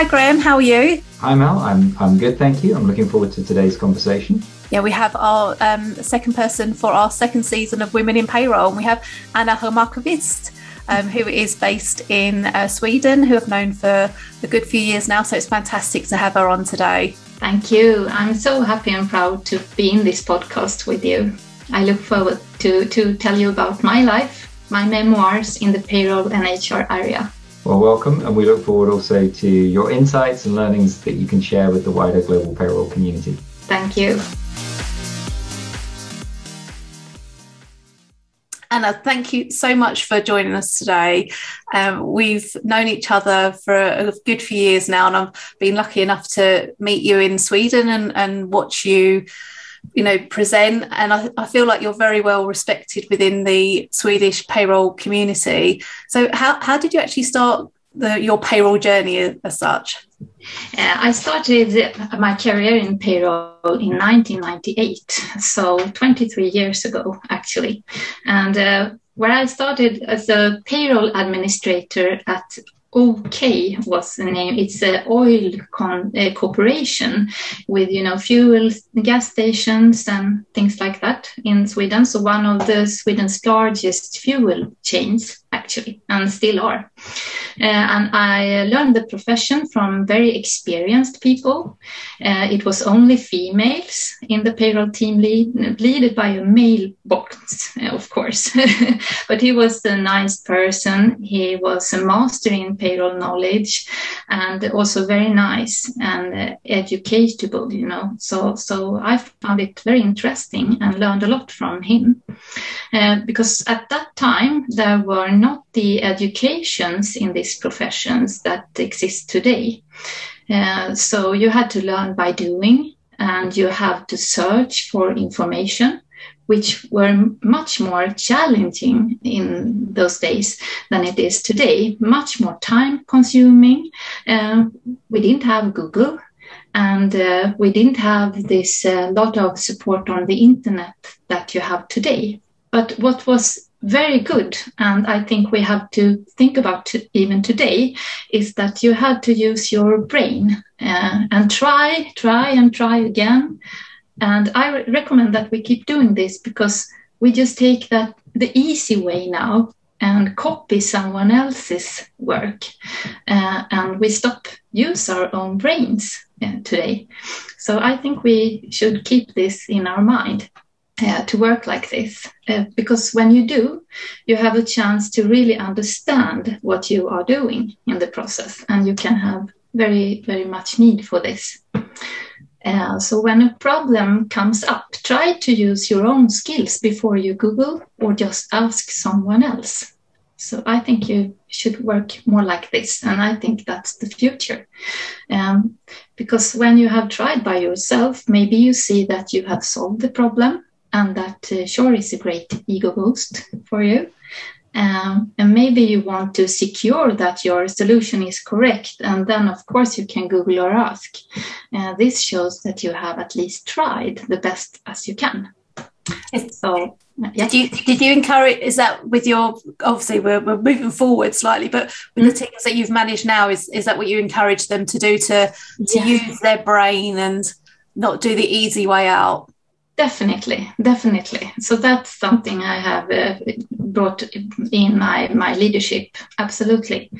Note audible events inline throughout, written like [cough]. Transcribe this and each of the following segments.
Hi, Graham. How are you? Hi, Mel. I'm, I'm good, thank you. I'm looking forward to today's conversation. Yeah, we have our um, second person for our second season of Women in Payroll, and we have Anna Hermarkovist, um, who is based in uh, Sweden, who I've known for a good few years now. So it's fantastic to have her on today. Thank you. I'm so happy and proud to be in this podcast with you. I look forward to, to tell you about my life, my memoirs in the payroll and HR area. Well, welcome, and we look forward also to your insights and learnings that you can share with the wider global payroll community. Thank you. Anna, thank you so much for joining us today. Um, we've known each other for a good few years now, and I've been lucky enough to meet you in Sweden and, and watch you you know present. And I, I, feel like you're very well respected within the swedish payroll community. So how, how did you actually start the, your payroll journey as such? Uh, I started my career in payroll in 1998, so 23 years ago, actually. And uh, where I started as a payroll administrator at OK was the name. It's an oil con- uh, corporation with you know fuel gas stations and things like that in Sweden. So one of the Sweden's largest fuel chains actually, and still are. Uh, and I learned the profession from very experienced people. Uh, it was only females in the payroll team, led by a male boss, uh, of course. [laughs] but he was a nice person. He was a master in payroll knowledge and also very nice and uh, educatable, you know. So, so I found it very interesting and learned a lot from him. Uh, because at that time, there were not the educations in these professions that exist today. Uh, so you had to learn by doing and you have to search for information which were much more challenging in those days than it is today, much more time consuming. Uh, we didn't have Google and uh, we didn't have this uh, lot of support on the internet that you have today. But what was very good, and I think we have to think about to, even today, is that you had to use your brain uh, and try, try, and try again. And I re- recommend that we keep doing this because we just take that the easy way now and copy someone else's work, uh, and we stop use our own brains uh, today. So I think we should keep this in our mind uh, to work like this uh, because when you do you have a chance to really understand what you are doing in the process and you can have very very much need for this uh, so when a problem comes up try to use your own skills before you google or just ask someone else so i think you should work more like this and i think that's the future um, because when you have tried by yourself maybe you see that you have solved the problem and that uh, sure is a great ego boost for you. Um, and maybe you want to secure that your solution is correct, and then of course you can Google or ask. Uh, this shows that you have at least tried the best as you can. So, yeah. Did you did you encourage? Is that with your obviously we're, we're moving forward slightly, but with mm-hmm. the things that you've managed now, is is that what you encourage them to do to to yeah. use their brain and not do the easy way out? Definitely, definitely. So that's something I have uh, brought in my my leadership. Absolutely,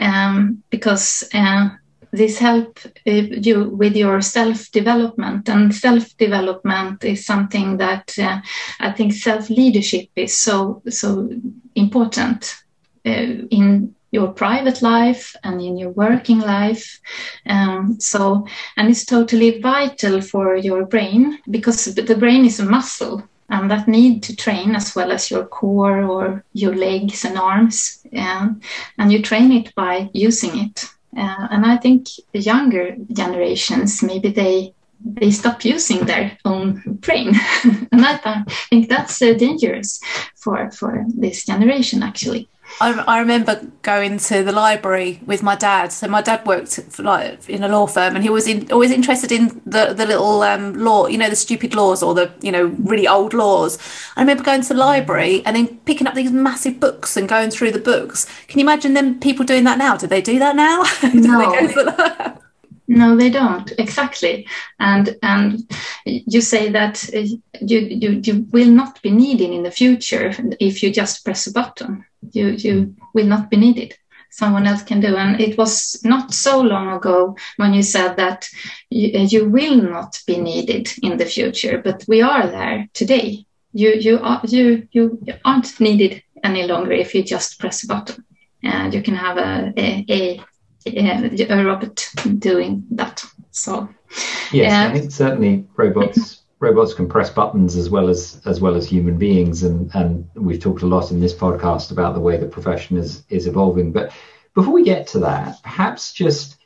um, because uh, this help uh, you with your self development, and self development is something that uh, I think self leadership is so so important uh, in your private life and in your working life. Um, so, and it's totally vital for your brain because the brain is a muscle and that need to train as well as your core or your legs and arms. Um, and you train it by using it. Uh, and I think the younger generations, maybe they they stop using their own brain. [laughs] and I think that's uh, dangerous for, for this generation, actually. I, I, remember going to the library with my dad. So my dad worked for, like in a law firm, and he was in, always interested in the the little um, law, you know, the stupid laws or the you know really old laws. I remember going to the library and then picking up these massive books and going through the books. Can you imagine them people doing that now? Do they do that now? [laughs] No. [laughs] No, they don't exactly, and and you say that uh, you, you you will not be needed in the future if you just press a button. You you will not be needed. Someone else can do, and it was not so long ago when you said that you, uh, you will not be needed in the future, but we are there today. You you are you you aren't needed any longer if you just press a button, and you can have a a, a a robot doing that. So yes, uh, I think certainly robots [laughs] robots can press buttons as well as as well as human beings, and and we've talked a lot in this podcast about the way the profession is is evolving. But before we get to that, perhaps just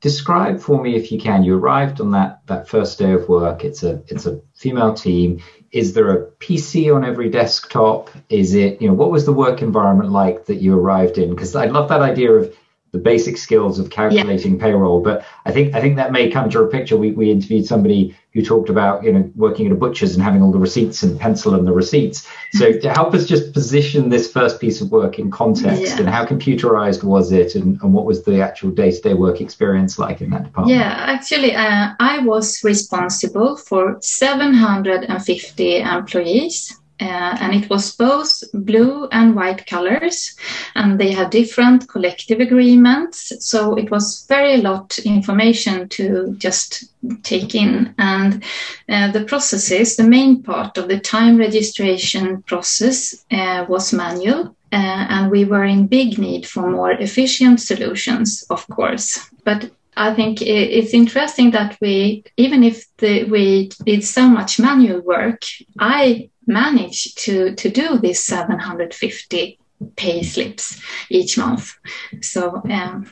describe for me if you can you arrived on that that first day of work it's a it's a female team is there a pc on every desktop is it you know what was the work environment like that you arrived in because i love that idea of the basic skills of calculating yeah. payroll. But I think I think that may come to a picture. We, we interviewed somebody who talked about you know working at a butcher's and having all the receipts and pencil and the receipts. So to help us just position this first piece of work in context yeah. and how computerized was it and, and what was the actual day-to-day work experience like in that department? Yeah, actually uh, I was responsible for 750 employees uh, and it was both blue and white colors and they had different collective agreements. So it was very lot information to just take in. And uh, the processes the main part of the time registration process uh, was manual uh, and we were in big need for more efficient solutions of course. But I think it's interesting that we, even if the, we did so much manual work, I managed to, to do these 750 pay slips each month. So, um,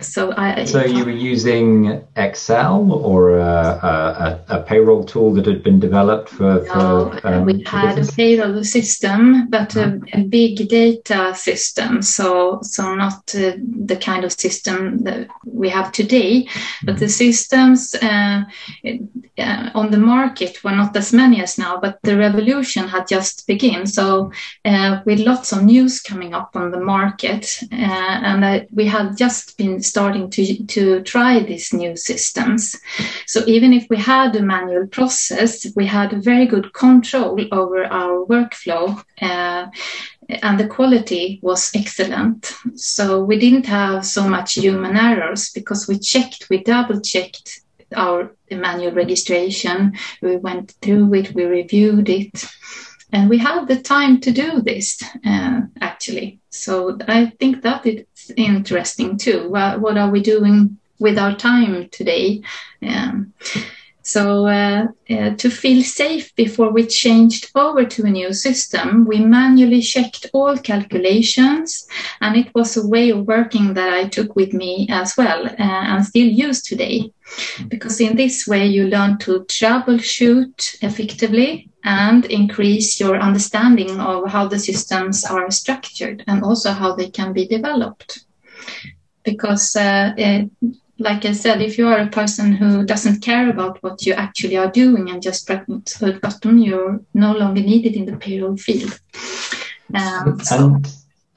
so I. So you were using Excel or a, a, a payroll tool that had been developed for. No, for, um, we had a payroll system, but a, uh-huh. a, big data system. So, so not uh, the kind of system that we have today, but the systems uh, uh, on the market were not as many as now. But the revolution had just begun. So, uh, with lots of news coming up on the market, uh, and we had just been starting to, to try these new systems. So even if we had a manual process, we had very good control over our workflow. Uh, and the quality was excellent. So we didn't have so much human errors because we checked, we double checked our manual registration. We went through it, we reviewed it, and we had the time to do this uh, actually. So I think that interesting too. What, what are we doing with our time today? Um, so uh, uh, to feel safe before we changed over to a new system, we manually checked all calculations, and it was a way of working that I took with me as well uh, and still use today. Because in this way, you learn to troubleshoot effectively and increase your understanding of how the systems are structured and also how they can be developed. Because uh, like I said, if you are a person who doesn't care about what you actually are doing and just press a button, you're no longer needed in the payroll field. Um, so. And,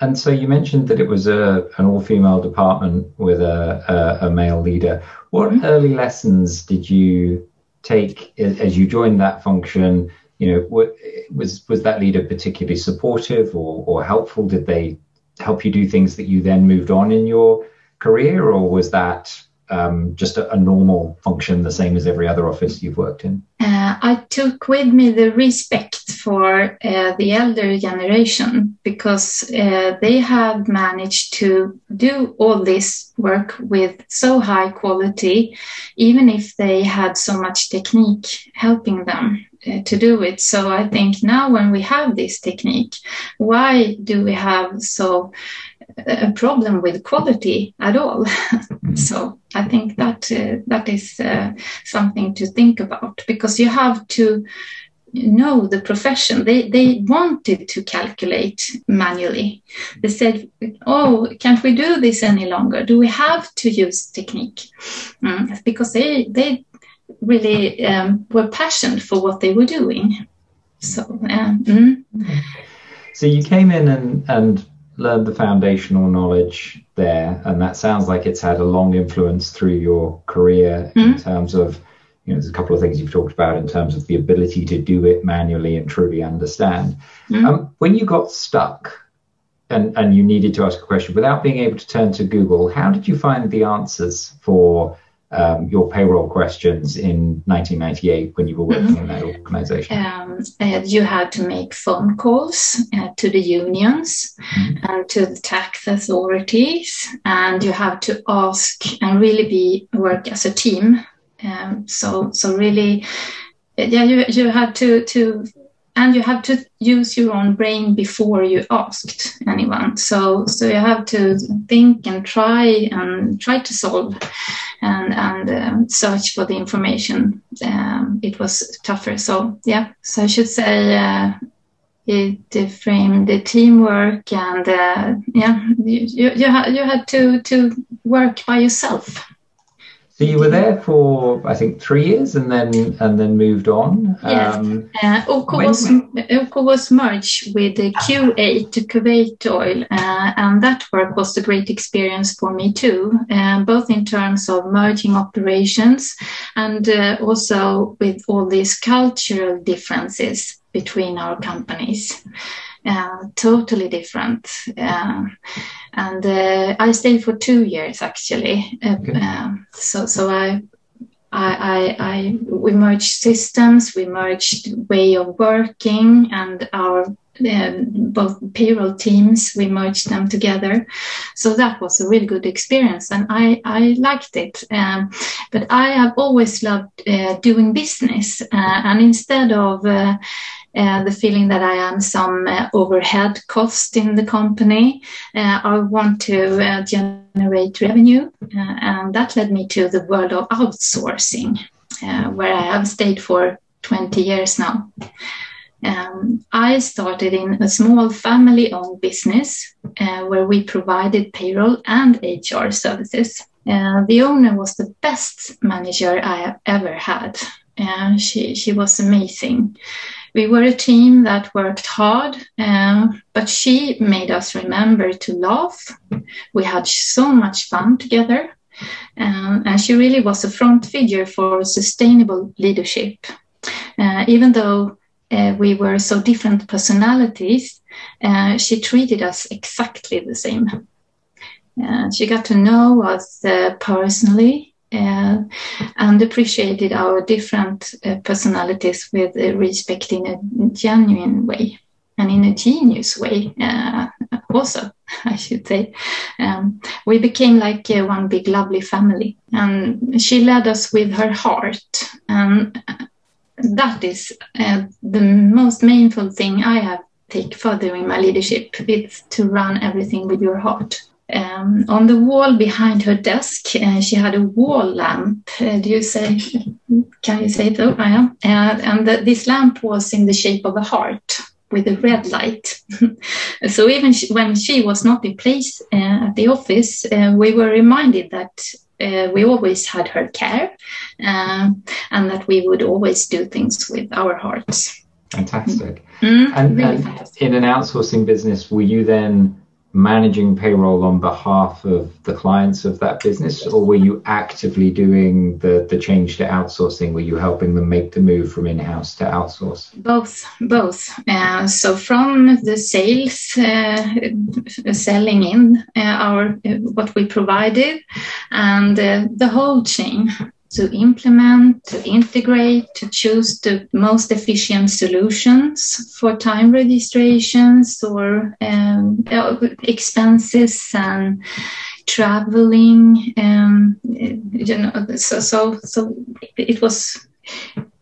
and so you mentioned that it was a, an all-female department with a, a, a male leader. What mm-hmm. early lessons did you take as you joined that function? You know, what, was was that leader particularly supportive or, or helpful? Did they help you do things that you then moved on in your career, or was that um, just a, a, normal function, the same as every other office you've worked in? Uh, I took with me the respect for uh, the elder generation because uh, they have managed to do all this work with so high quality, even if they had so much technique helping them. Uh, to do it. So I think now when we have this technique, why do we have so a problem with quality at all. Mm-hmm. [laughs] so I think that uh, that is uh, something to think about because you have to know the profession. They they wanted to calculate manually. They said, "Oh, can't we do this any longer? Do we have to use technique?" Mm, because they they really um, were passionate for what they were doing. So, uh, mm. so you came in and and learned the foundational knowledge there, and that sounds like it's had a long influence through your career mm. in terms of you know, there's a couple of things you've talked about in terms of the ability to do it manually and truly understand. Mm. Um, when you got stuck and, and you needed to ask a question without being able to turn to Google, how did you find the answers for um, your payroll questions in 1998 when you were working mm-hmm. in that organization? Um, you had to make phone calls uh, to the unions mm-hmm. and to the tax authorities, and you have to ask and really be work as a team. Um, so, so really, yeah, you you had to to and you have to use your own brain before you asked anyone. So so you have to think and try and try to solve and and um, search for the information. Um, it was tougher. So yeah. So i should say uh, it framed the teamwork and uh, yeah you, you, you, had, you had to to work by yourself so you were there for I think three years, and then and then moved on. Yes, um, uh, OK was OK was merged with the Q8 to Kuwait Oil, uh, and that work was a great experience for me too, uh, both in terms of merging operations and uh, also with all these cultural differences between our companies. Uh, totally different. Uh, and uh, I stayed for two years actually. Uh, okay. Um, so so I, I, I, I, we merged systems, we merged way of working, and our um, both payroll teams we merged them together so that was a really good experience and i i liked it um, but i have always loved uh, doing business uh, and instead of the feeling that I am some uh, overhead cost in the company. Uh, I want to uh, generate revenue, uh, and that led me to the world of outsourcing, uh, where I have stayed for 20 years now. Um, I started in a small family owned business where we provided payroll and HR services. the owner was the best manager I have ever had. she, she was amazing we were a team that worked hard, uh, but she made us remember to laugh. We had so much fun together. Uh, and she really was a front figure for sustainable leadership. Uh, even though uh, we were so different personalities, uh, she treated us exactly the same. Uh, she got to know us personally uh, and appreciated our different uh, personalities with uh, respect in a genuine way and in a genius way also [laughs] i should say. Um, we became like one big lovely family and she led us with her heart and that is uh, the most meaningful thing i have take further in my leadership. It's to run everything with your heart um, on the wall behind her desk, uh, she had a wall lamp. Uh, do you say? Can you say it? Oh, yeah. Uh, and the, this lamp was in the shape of a heart with a red light. [laughs] so even she, when she was not in place uh, at the office, uh, we were reminded that uh, we always had her care and that we would always do things with our hearts. Fantastic. Mm, and, really and fantastic. in an outsourcing business, were you then managing payroll on behalf of the clients of that business or were you actively doing the the change to outsourcing? Were you helping them make the move from in-house to outsource? Both both. Uh, so from the sales uh, selling in uh, our what we provided and uh, the whole chain to implement, to integrate, to choose the most efficient solutions for time registrations or um, expenses and traveling. Um, you know, so, so, so it was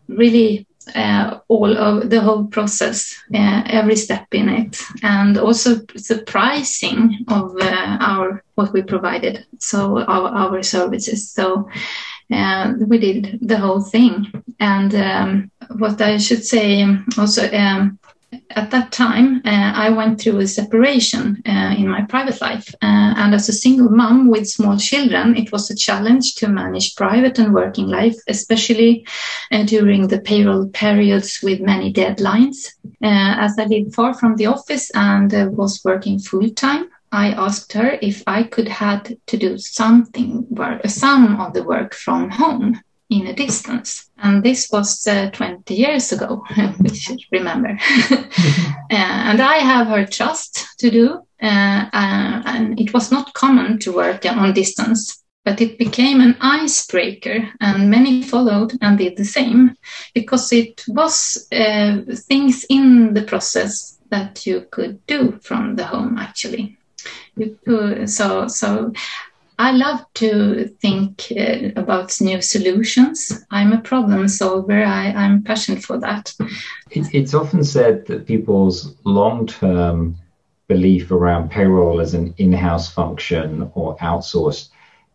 really uh, all of the whole process, uh, every step in it, and also the pricing of uh, our what we provided, so our, our services. So and we did the whole thing. And um, what I should say also, um, at that time, uh, I went through a separation uh, in my private life. Uh, and as a single mom with small children, it was a challenge to manage private and working life, especially uh, during the payroll periods with many deadlines. Uh, as I lived far from the office and uh, was working full time, I asked her if I could had to do something work, some of the work from home in a distance. And this was uh, 20 years ago, [laughs] we should remember. mm-hmm. [laughs] uh, and I have her trust to do, uh, uh, and it was not common to work on distance. But it became an icebreaker, and many followed and did the same because it was uh, things in the process that you could do from the home actually. So, so I love to think uh, about new solutions. I'm a problem solver. I, am passionate for that. It, it's often said that people's long term belief around payroll as an in house function or outsourced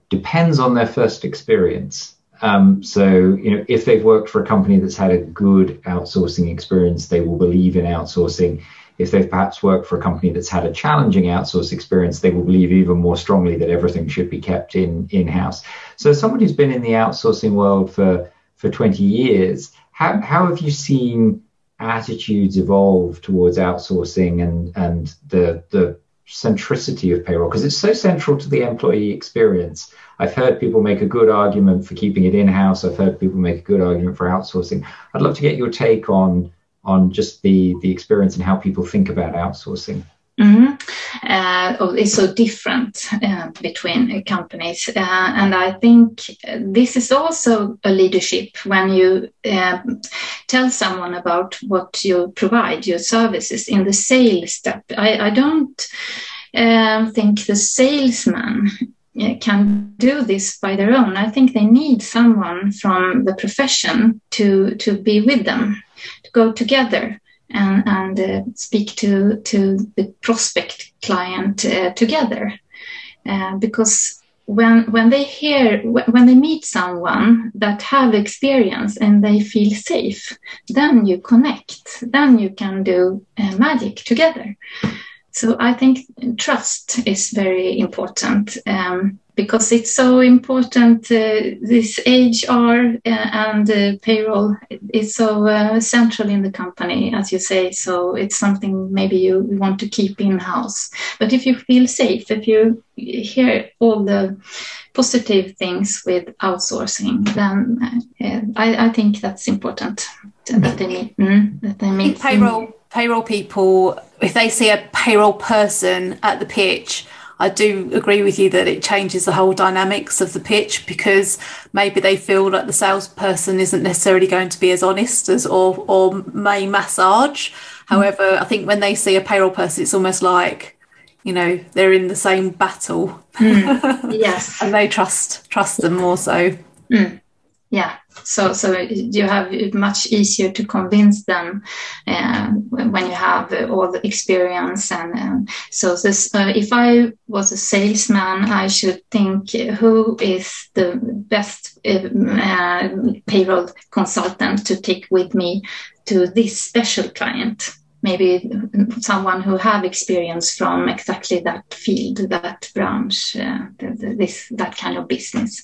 depends on their first experience. Um, so, you know, if they've worked for a company that's had a good outsourcing experience, they will believe in outsourcing if they've perhaps worked for a company that's had a challenging outsource experience, they will believe even more strongly that everything should be kept in in house. So, somebody who's been in the outsourcing world for for 20 years, how how have you seen attitudes evolve towards outsourcing and and the the centricity of payroll because it's so central to the employee experience. I've heard people make a good argument for keeping it in house. I've heard people make a good argument for outsourcing. I'd love to get your take on on just the the experience and how people think about outsourcing? Mm-hmm. Uh, oh, it's so different uh, between companies, uh, and I think this is also a leadership when you um, tell someone about what you provide, your services in the sales step. I, I don't um, think the salesman uh, can do this by their own. I think they need someone from the profession to to be with them to go together and, and uh, speak to, to the prospect client uh, together. Uh, because when, when they hear, when they meet someone that have experience and they feel safe, then you connect, then you can do magic together. So I think trust is very important. Um, because it's so important. Uh, this HR uh, and uh, payroll is so uh, central in the company, as you say. So it's something maybe you want to keep in house. But if you feel safe, if you hear all the positive things with outsourcing, then uh, I, I, think that's important that they meet. Mm, that they meet payroll payroll people. If they see a payroll person at the pitch I do agree with you that it changes the whole dynamics of the pitch because maybe they feel that the salesperson isn't necessarily going to be as honest as or or may massage. However, I think when they see a payroll person, it's almost like you know they're in the same battle. Mm. [laughs] Yes, and they trust trust them more so. Mm. Yeah. So so you have it much easier to convince them uh, when you have all the experience and um, so this uh, if i was a salesman i should think who is the best uh, payroll consultant to take with me to this special client. Maybe someone who have experience from exactly that field that branch uh, this that kind of business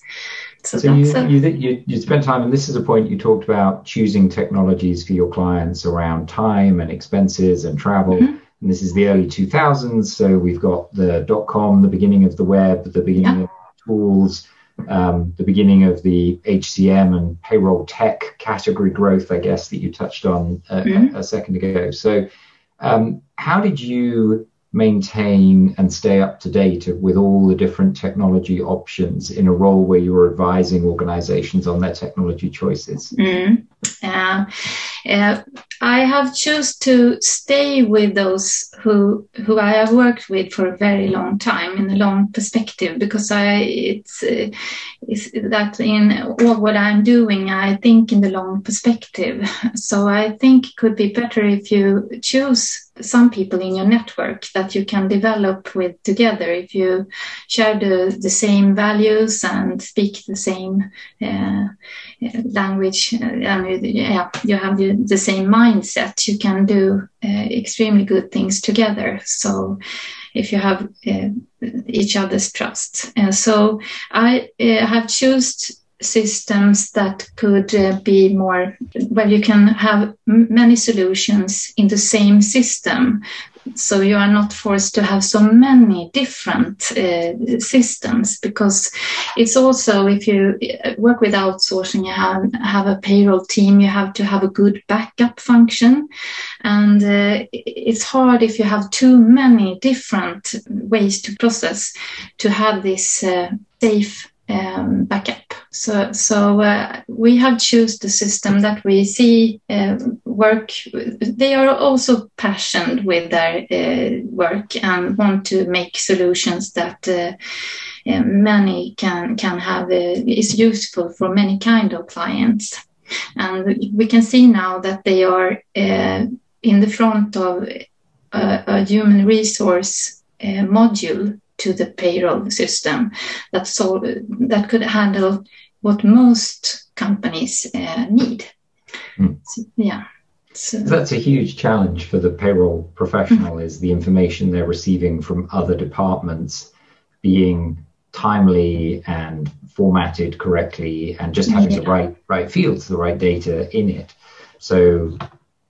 so, so you, a... you, you, you spent time, and this is a point you talked about choosing technologies for your clients around time and expenses and travel. Mm-hmm. And this is the early 2000s. So we've got the dot com, the beginning of the web, the beginning yeah. of tools, um, the beginning of the HCM and payroll tech category growth, I guess, that you touched on a, mm-hmm. a, a second ago. So, um, how did you maintain and stay up to date with all the different technology options in a role where you're advising organizations on their technology choices? Mm. Uh, uh, I have choose to stay with those who who I have worked with for a very long time in a long perspective because I it's, uh, it's that in all what I'm doing I think in the long perspective. So I think it could be better if you choose some people in your network that you can develop with together. If you share the, the same values and speak the same uh, language uh, and yeah, you have the, the same mindset you can do uh, extremely good things together. So if you have uh, each other's trust. And so i uh, have chosen systems that could uh, be more where you can have many solutions in the same system. So you are not forced to have so many different uh, systems because it's also if you uh, work with outsourcing you have, have a payroll team you have to have a good backup function. And uh, it's hard if you have too many different ways to process to have this uh, safe um, backup. So, so uh, we have choose the system that we see uh, work. They are also passionate with their uh, work and want to make solutions that uh, uh, many can can have uh, is useful for many kind of clients. And we can see now that they are in the front of a, a human resource module to the payroll system that so that could handle what most companies uh, need. Mm. So, yeah. So. That's a huge challenge for the payroll professional mm. is the information they're receiving from other departments being timely and formatted correctly and just having yeah. the right right fields, the right data in it. So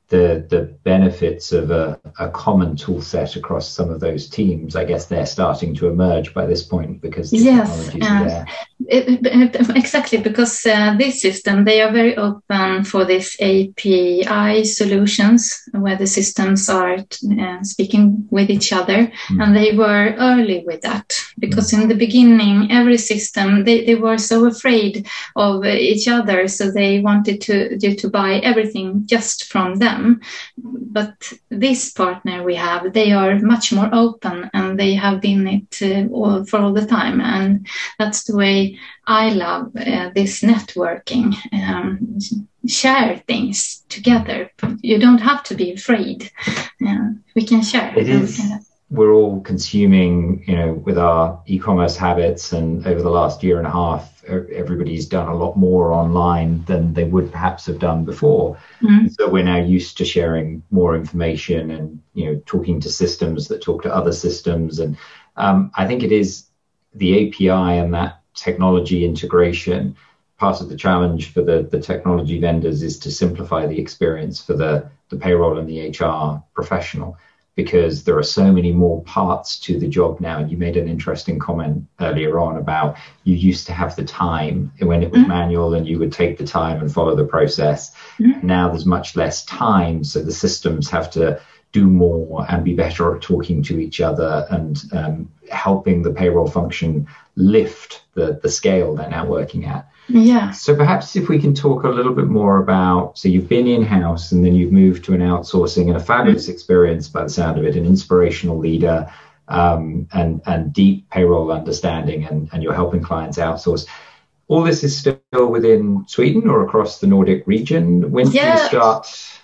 the the benefits of a, a common tool set across some of those teams, I guess they're starting to emerge by this point because the yes, uh, it, it, exactly because uh, this system they are very open for this API solutions where the systems are uh, speaking with each other, mm. and they were early with that because mm. in the beginning every system they, they were so afraid of each other, so they wanted to to buy everything just from them them. But this partner we have, they are much more open and they have been it uh, all, for all the time. And that's the way I love uh, this networking. Um, share things together. You don't have to be afraid. Uh, we can share. It is we're all consuming, you know, with our e-commerce habits, and over the last year and a half, everybody's done a lot more online than they would perhaps have done before. Mm-hmm. So we're now used to sharing more information and you know talking to systems that talk to other systems, and um, I think it is the API and that technology integration. Part of the challenge for the, the technology vendors is to simplify the experience for the, the payroll and the HR professional because there are so many more parts to the job now. You made an interesting comment earlier on about you used to have the time when it was mm-hmm. manual and you would take the time and follow the process. Mm-hmm. Now there's much less time, so the systems have to do more and be better at talking to each other and um, helping the payroll function lift the, the scale they're now working at. Yeah. So perhaps if we can talk a little bit more about so you've been in house and then you've moved to an outsourcing and a fabulous mm-hmm. experience by the sound of it, an inspirational leader um, and and deep payroll understanding, and and you're helping clients outsource. All this is still within Sweden or across the Nordic region. When yeah. did you start?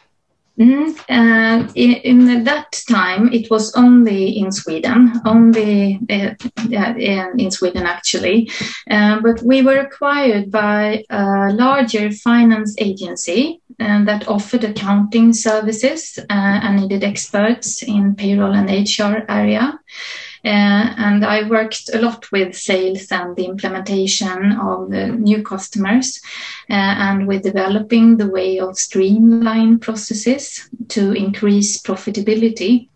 Mm, uh, in, in, that time, it was only in Sweden, only uh, in, Sweden actually. Uh, but we were acquired by a larger finance agency uh, that offered accounting services and needed experts in payroll and HR area. Uh, and I worked a lot with sales and the implementation of the new customers uh, and with developing the way of streamline processes to increase profitability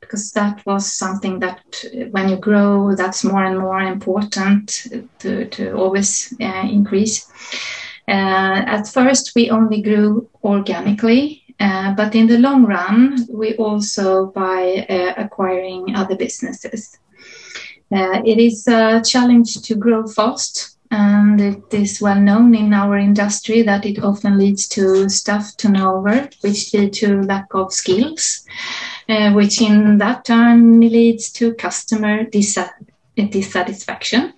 because that was something that when you grow that's more and more important to, to always uh, increase. Uh, at first we only grew organically uh, but in the long run, we also by uh, acquiring other businesses. Uh, it is a challenge to grow fast, and it is well known in our industry that it often leads to staff turnover, which leads to lack of skills, uh, which in that turn leads to customer dissatisfaction.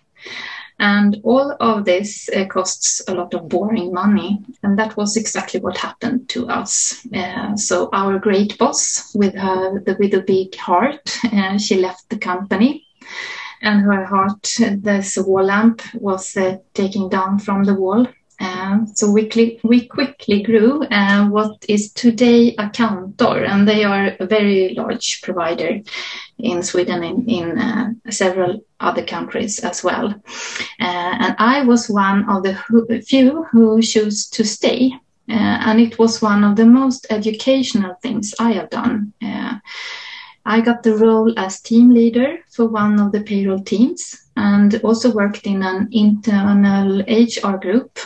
And all of this uh, costs a lot of boring money. And that was exactly what happened to us. Uh, so our great boss with her, the, with a big heart, [laughs] uh, she left the company and her heart, this wall lamp was uh, taken down from the wall. Uh, so we, we quickly grew uh, what is today Accountor, and they are a very large provider in Sweden and in, in uh, several other countries as well. Uh, and I was one of the who, few who chose to stay. Uh, and it was one of the most educational things I have done. I got the role as team leader for one of the payroll teams and also worked in an internal HR group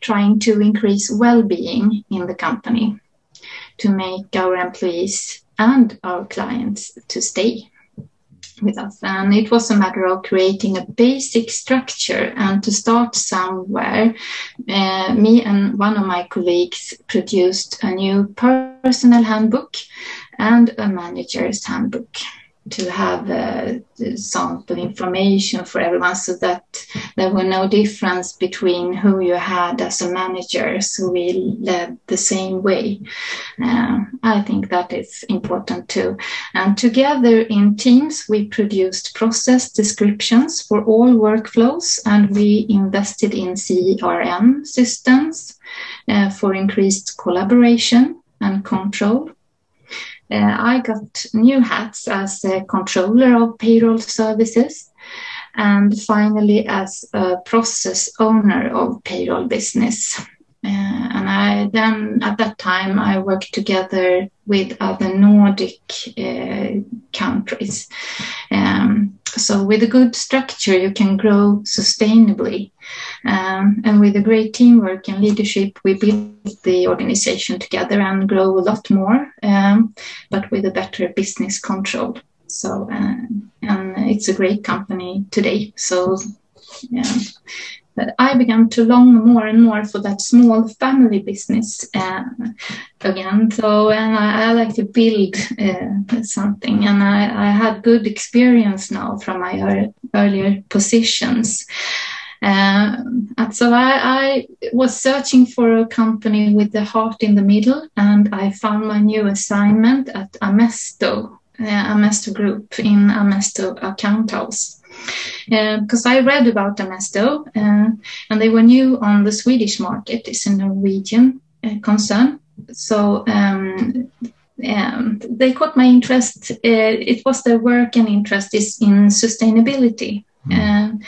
trying to increase well-being in the company to make our employees and our clients to stay with us. And it was a matter of creating a basic structure and to start somewhere. Uh, me and one of my colleagues produced a new personal handbook and a manager's handbook to have uh, sample information for everyone so that there were no difference between who you had as a manager so we led the same way. Uh, i think that is important too. And together in teams we produced process descriptions for all workflows and we invested in crm systems uh, for increased collaboration and control uh, I got new hats as a controller of payroll services and finally as a process owner of payroll business. Then at that time I worked together with other Nordic uh, countries. Um, so with a good structure, you can grow sustainably. Um, and with a great teamwork and leadership, we built the organization together and grow a lot more, um, but with a better business control. So, uh, and it's a great company today. So, yeah. I began to long more and more for that small family business uh, again. So, and I, I like to build uh, something, and I, I, had good experience now from my er- earlier positions. Uh, and so I, I, was searching for a company with the heart in the middle, and I found my new assignment at Amesto, uh, Amesto Group in Amesto Account House because uh, I read about Amesto uh, and they were new on the Swedish market. It's a Norwegian uh, concern. So um, um, they caught my interest. it was their work and interest is in sustainability. Mm.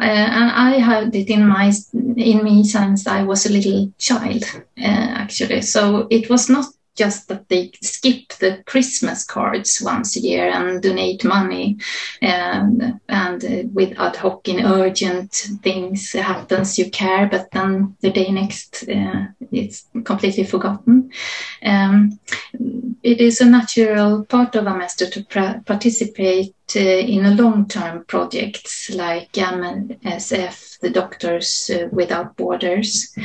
Uh, and I had it in my in me since I was a little child, uh, actually. So it was not just that they skip the Christmas cards once a year and donate money, and, and uh, with ad hoc and urgent things happens, you care, but then the day next uh, it's completely forgotten. Um, it is a natural part of Amesto to participate uh, in a long-term projects like MSF, the Doctors uh, Without Borders,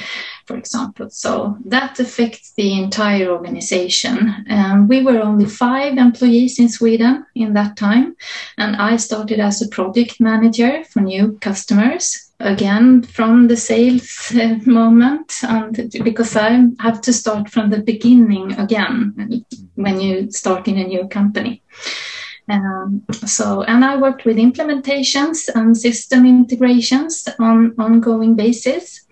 for example. So that affects the entire organization. Um, we were only five employees in Sweden in that time, and I started as a project manager for new customers again from the sales uh, moment and because I have to start from the beginning again when you start in a new company. Um, so, and I worked with implementations and system integrations on ongoing basis.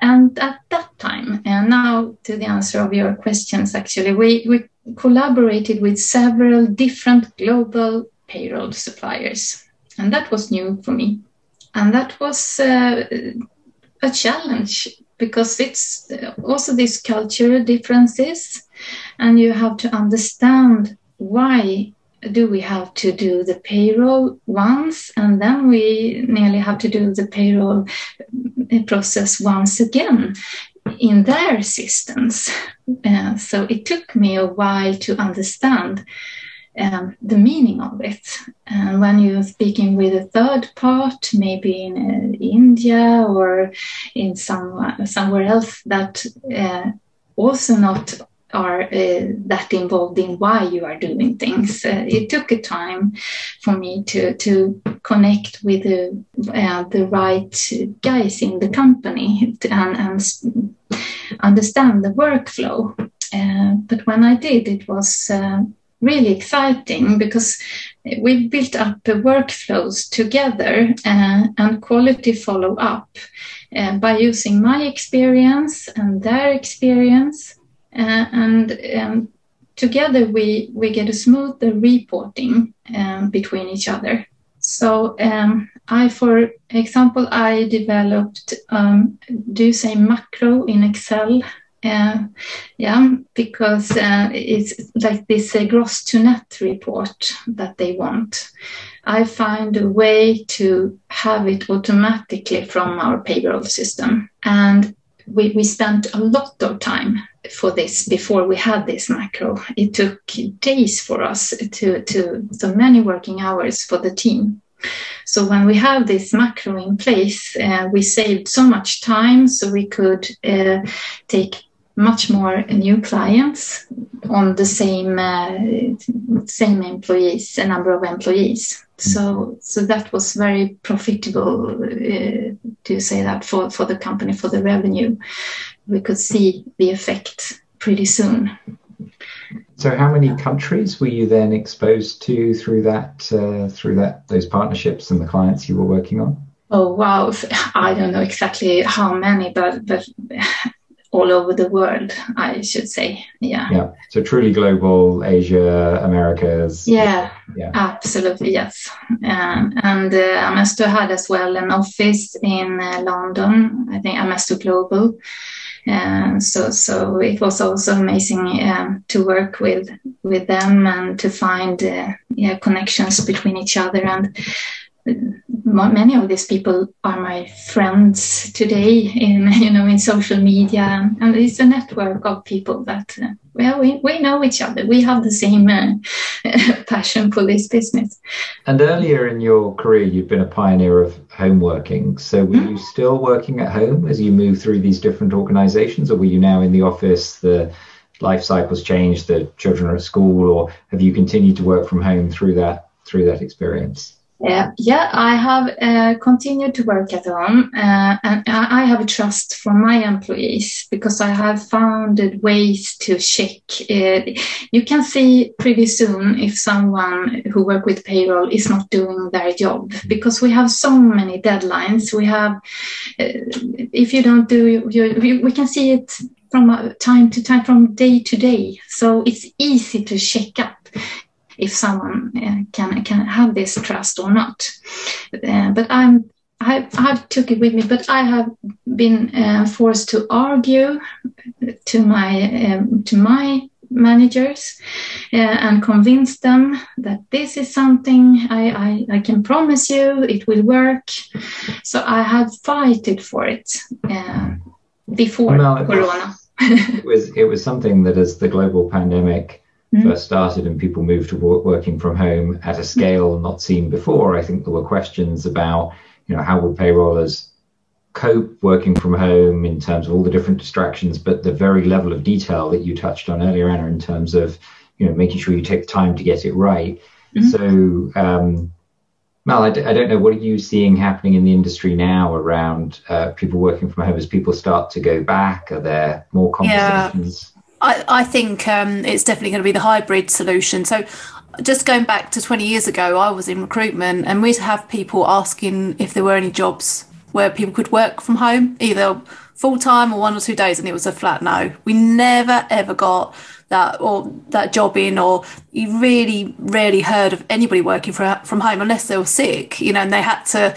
And at that time, and now to the answer of your questions, actually, we, we collaborated with several different global payroll suppliers. And that was new for me. And that was uh, a challenge because it's also these cultural differences, and you have to understand why do we have to do the payroll once and then we nearly have to do the payroll process once again in their systems. Uh, so it took me a while to understand um, the meaning of it. And when you're speaking with a third part, maybe in uh, India or in some, somewhere else that uh, also not are uh, that involved in why you are doing things. Uh, it took a time for me to, to connect with the, uh, the right guys in the company and, and understand the workflow. Uh, but when I did, it was uh, really exciting because we built up workflows together uh, and quality follow up uh, by using my experience and their experience. Uh, and um, together we, we get a smoother reporting um, between each other. So um, I, for example, I developed um, do you say macro in Excel uh, yeah, because uh, it's like this uh, gross to net report that they want. I find a way to have it automatically from our payroll system. And we, we spent a lot of time for this before we had this macro. It took days for us to, to so many working hours for the team. So when we have this macro in place, uh, we saved so much time so we could uh, take much more new clients on the same uh, same employees, a number of employees. So so that was very profitable uh, to say that for for the company for the revenue. We could see the effect pretty soon. So, how many countries were you then exposed to through that uh, through that those partnerships and the clients you were working on? Oh wow! [laughs] I don't know exactly how many, but but all over the world, I should say. Yeah. Yeah. So truly global, Asia, Americas. Yeah. Yeah. Absolutely. Yes. Um, and uh, Amesto had as well an office in uh, London. I think Amesto Global. Uh, so so it was also amazing um, to work with with them and to find uh, yeah connections between each other and many of these people are my friends today in [laughs] you know in social media and it's a network of people that uh, well we, we know each other. We have the same uh, [laughs] passion for this business. And earlier in your career you've been a pioneer of home working. So were mm-hmm. you still working at home as you move through these different organizations or were you now in the office the life cycles changed the children are at school or have you continued to work from home through that through that experience uh, yeah, I have uh, continued to work at home uh, and I have trust from my employees because I have found ways to check. Uh, you can see pretty soon if someone who work with payroll is not doing their job because we have so many deadlines. We have, uh, if you don't do, you, we can see it from time to time, from day to day. So it's easy to check up if someone uh, can can have this trust or not. Uh, but I'm I, I took it with me, but I have been uh, forced to argue to my um, to my managers uh, and convince them that this is something I, I, I, can promise you it will work. So I have fighted for it uh, before well, Corona. it was it was something that as the global pandemic mm-hmm. first started and people moved to work, working from home at a scale not seen before, I think there were questions about, you know, how would payrollers cope working from home in terms of all the different distractions, but the very level of detail that you touched on earlier, Anna, in terms of, you know, making sure you take the time to get it right. Mm-hmm. So, um, Mal, I d- I don't know, what are you seeing happening in the industry now around uh, people working from home as people start to go back? Are there more conversations? Yeah. I, I think um, it's definitely going to be the hybrid solution. So, just going back to 20 years ago, I was in recruitment and we'd have people asking if there were any jobs where people could work from home, either full time or one or two days, and it was a flat no. We never ever got that or that job in, or you really rarely heard of anybody working from from home unless they were sick, you know, and they had to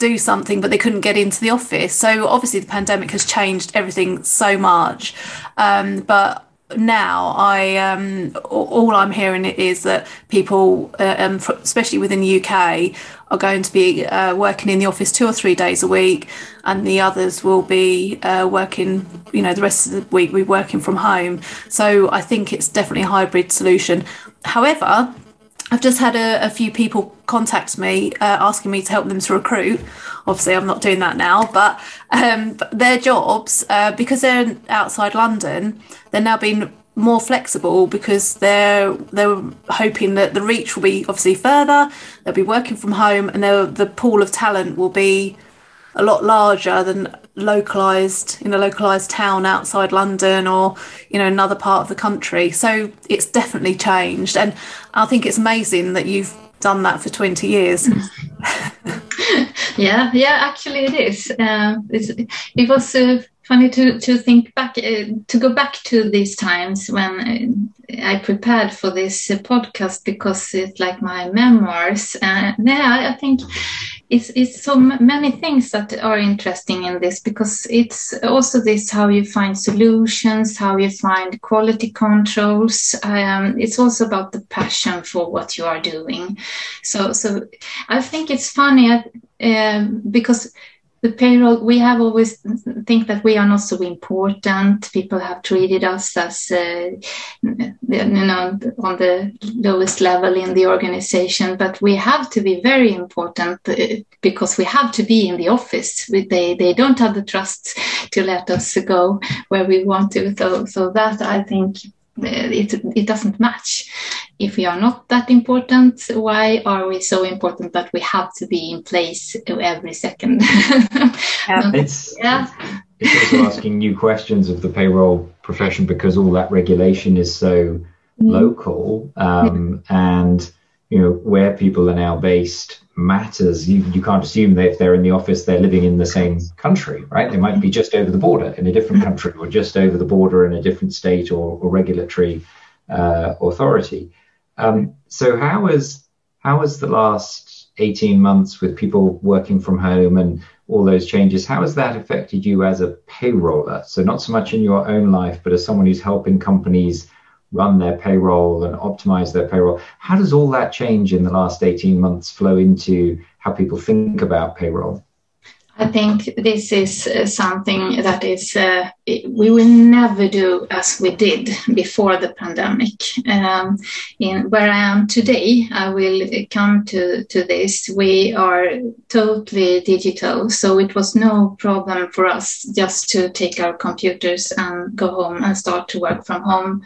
do something, but they couldn't get into the office. So obviously, the pandemic has changed everything so much. Um, but now I um, all I'm hearing is that people, uh, um, especially within the UK, are going to be uh, working in the office two or three days a week, and the others will be uh, working. You know, the rest of the week we're working from home. So I think it's definitely a hybrid solution. However, I've just had a, a few people contact me uh, asking me to help them to recruit. Obviously, I'm not doing that now, but, um, but their jobs, uh, because they're outside London, they're now being more flexible because they're they're hoping that the reach will be obviously further. They'll be working from home, and the pool of talent will be a lot larger than localized in a localized town outside London or you know another part of the country. So it's definitely changed, and I think it's amazing that you've done that for 20 years. [laughs] yeah, yeah, actually it is. Uh, it was uh, funny to, to think back, uh, to go back to these times when uh, I prepared for this uh, podcast because it's like my memoirs. Uh, yeah, I think it's, it's so many things that are interesting in this because it's also this how you find solutions, how you find quality controls. Um, it's also about the passion for what you are doing. So, so I think it's funny uh, because the payroll we have always think that we are not so important. People have treated us as uh, you know on the lowest level in the organization but we have to be very important uh, because we have to be in the office. They they don't have the trust to let us go where we want to. So so that i think it, it doesn't match. If we are not that important, why are we so important that we have to be in place every second? yeah. [laughs] It's, yeah. it's also asking new questions of the payroll profession because all that regulation is so mm. local um, and you know where people are now based matters. You, you can't assume that if they're in the office, they're living in the same country, right? They might be just over the border in a different country or just over the border in a different state or, or regulatory uh, authority. Um, so how has how has the last 18 months with people working from home and all those changes, how has that affected you as a payroller? So not so much in your own life, but as someone who's helping companies run their payroll and optimize their payroll. How does all that change in the last 18 months flow into how people think about payroll? I think this is uh, something that is, uh, we will never do as we did before the pandemic. Um, in where I am today, I will come to, to this. We are totally digital, so it was no problem for us just to take our computers and go home and start to work from home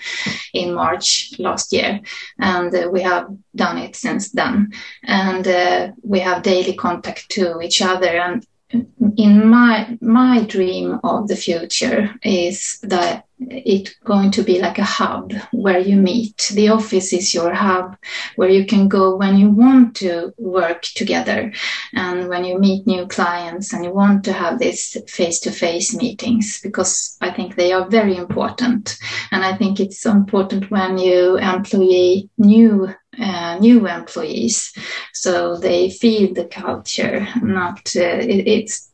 in March last year. And uh, we have done it since then. And uh, we have daily contact to each other. And in my my dream of the future is that it's going to be like a hub where you meet. The office is your hub where you can go when you want to work together and when you meet new clients and you want to have these face to face meetings because I think they are very important. And I think it's important when you employ new uh, new employees so they feel the culture not uh, it, it's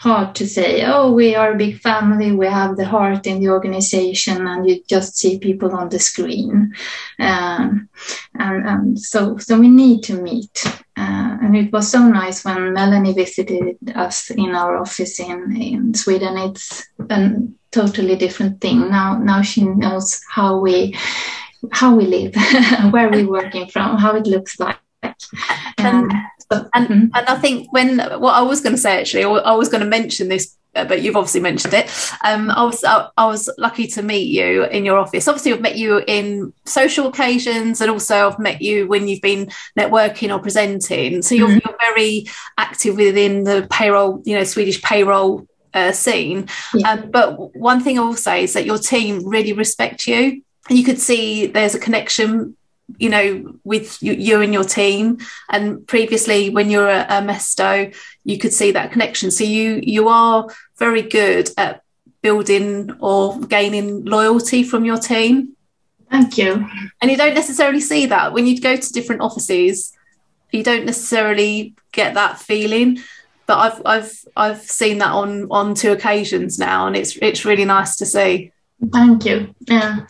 hard to say oh we are a big family we have the heart in the organization and you just see people on the screen um, and, and so so we need to meet uh, and it was so nice when Melanie visited us in our office in, in Sweden. It's a totally different thing. Now now she knows how we how we live, [laughs] where we're working from, how it looks like. Um, and, and, mm-hmm. and I think when what I was going to say actually, I was going to mention this uh, but you've obviously mentioned it. Um, I was I, I, was lucky to meet you in your office. Obviously, I've met you in social occasions, and also I've met you when you've been networking or presenting. So you're, mm-hmm. you're very active within the payroll, you know, Swedish payroll uh, scene. Yeah. Um, but one thing I will say is that your team really respect you you could see there's a connection you know with you, you, and your team. And previously when you're a, a um, mesto you could see that connection. So you you are very good at building or gaining loyalty from your team. Thank you. And you don't necessarily see that. When you go to different offices you don't necessarily get that feeling. But i've i've i've seen that on on two occasions now and it's it's really nice to see Thank you. Yeah,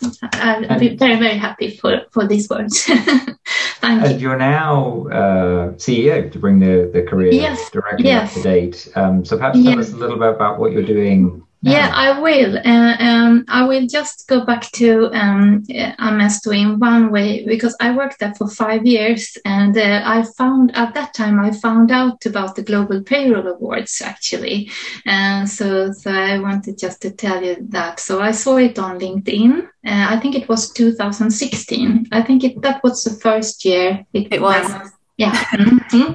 be very, very happy for, for these words. [laughs] Thank you. You're now uh, CEO to bring the, the career yes. directly yes. up to date. Um, so perhaps tell yes. us a little bit about what you're doing Yeah, I will. Uh, um, I will just go back to um, Amesto in one way because I worked there for five years, and uh, I found at that time I found out about the Global Payroll Awards actually, and so so I wanted just to tell you that. So I saw it on LinkedIn. Uh, I think it was 2016. I think it that was the first year it, it was yeah mm-hmm.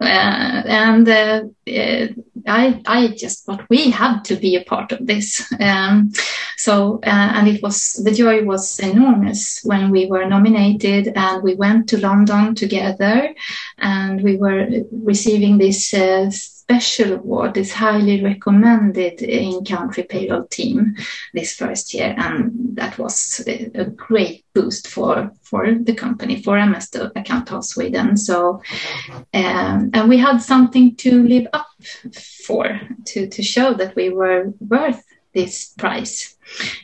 uh, and uh, uh, i i just thought we had to be a part of this um, so uh, and it was the joy was enormous when we were nominated and we went to london together and we were receiving this uh, special award is highly recommended in country payroll team this first year, and that was a great boost for for the company for Account House Sweden. So, um, and we had something to live up for to to show that we were worth this prize.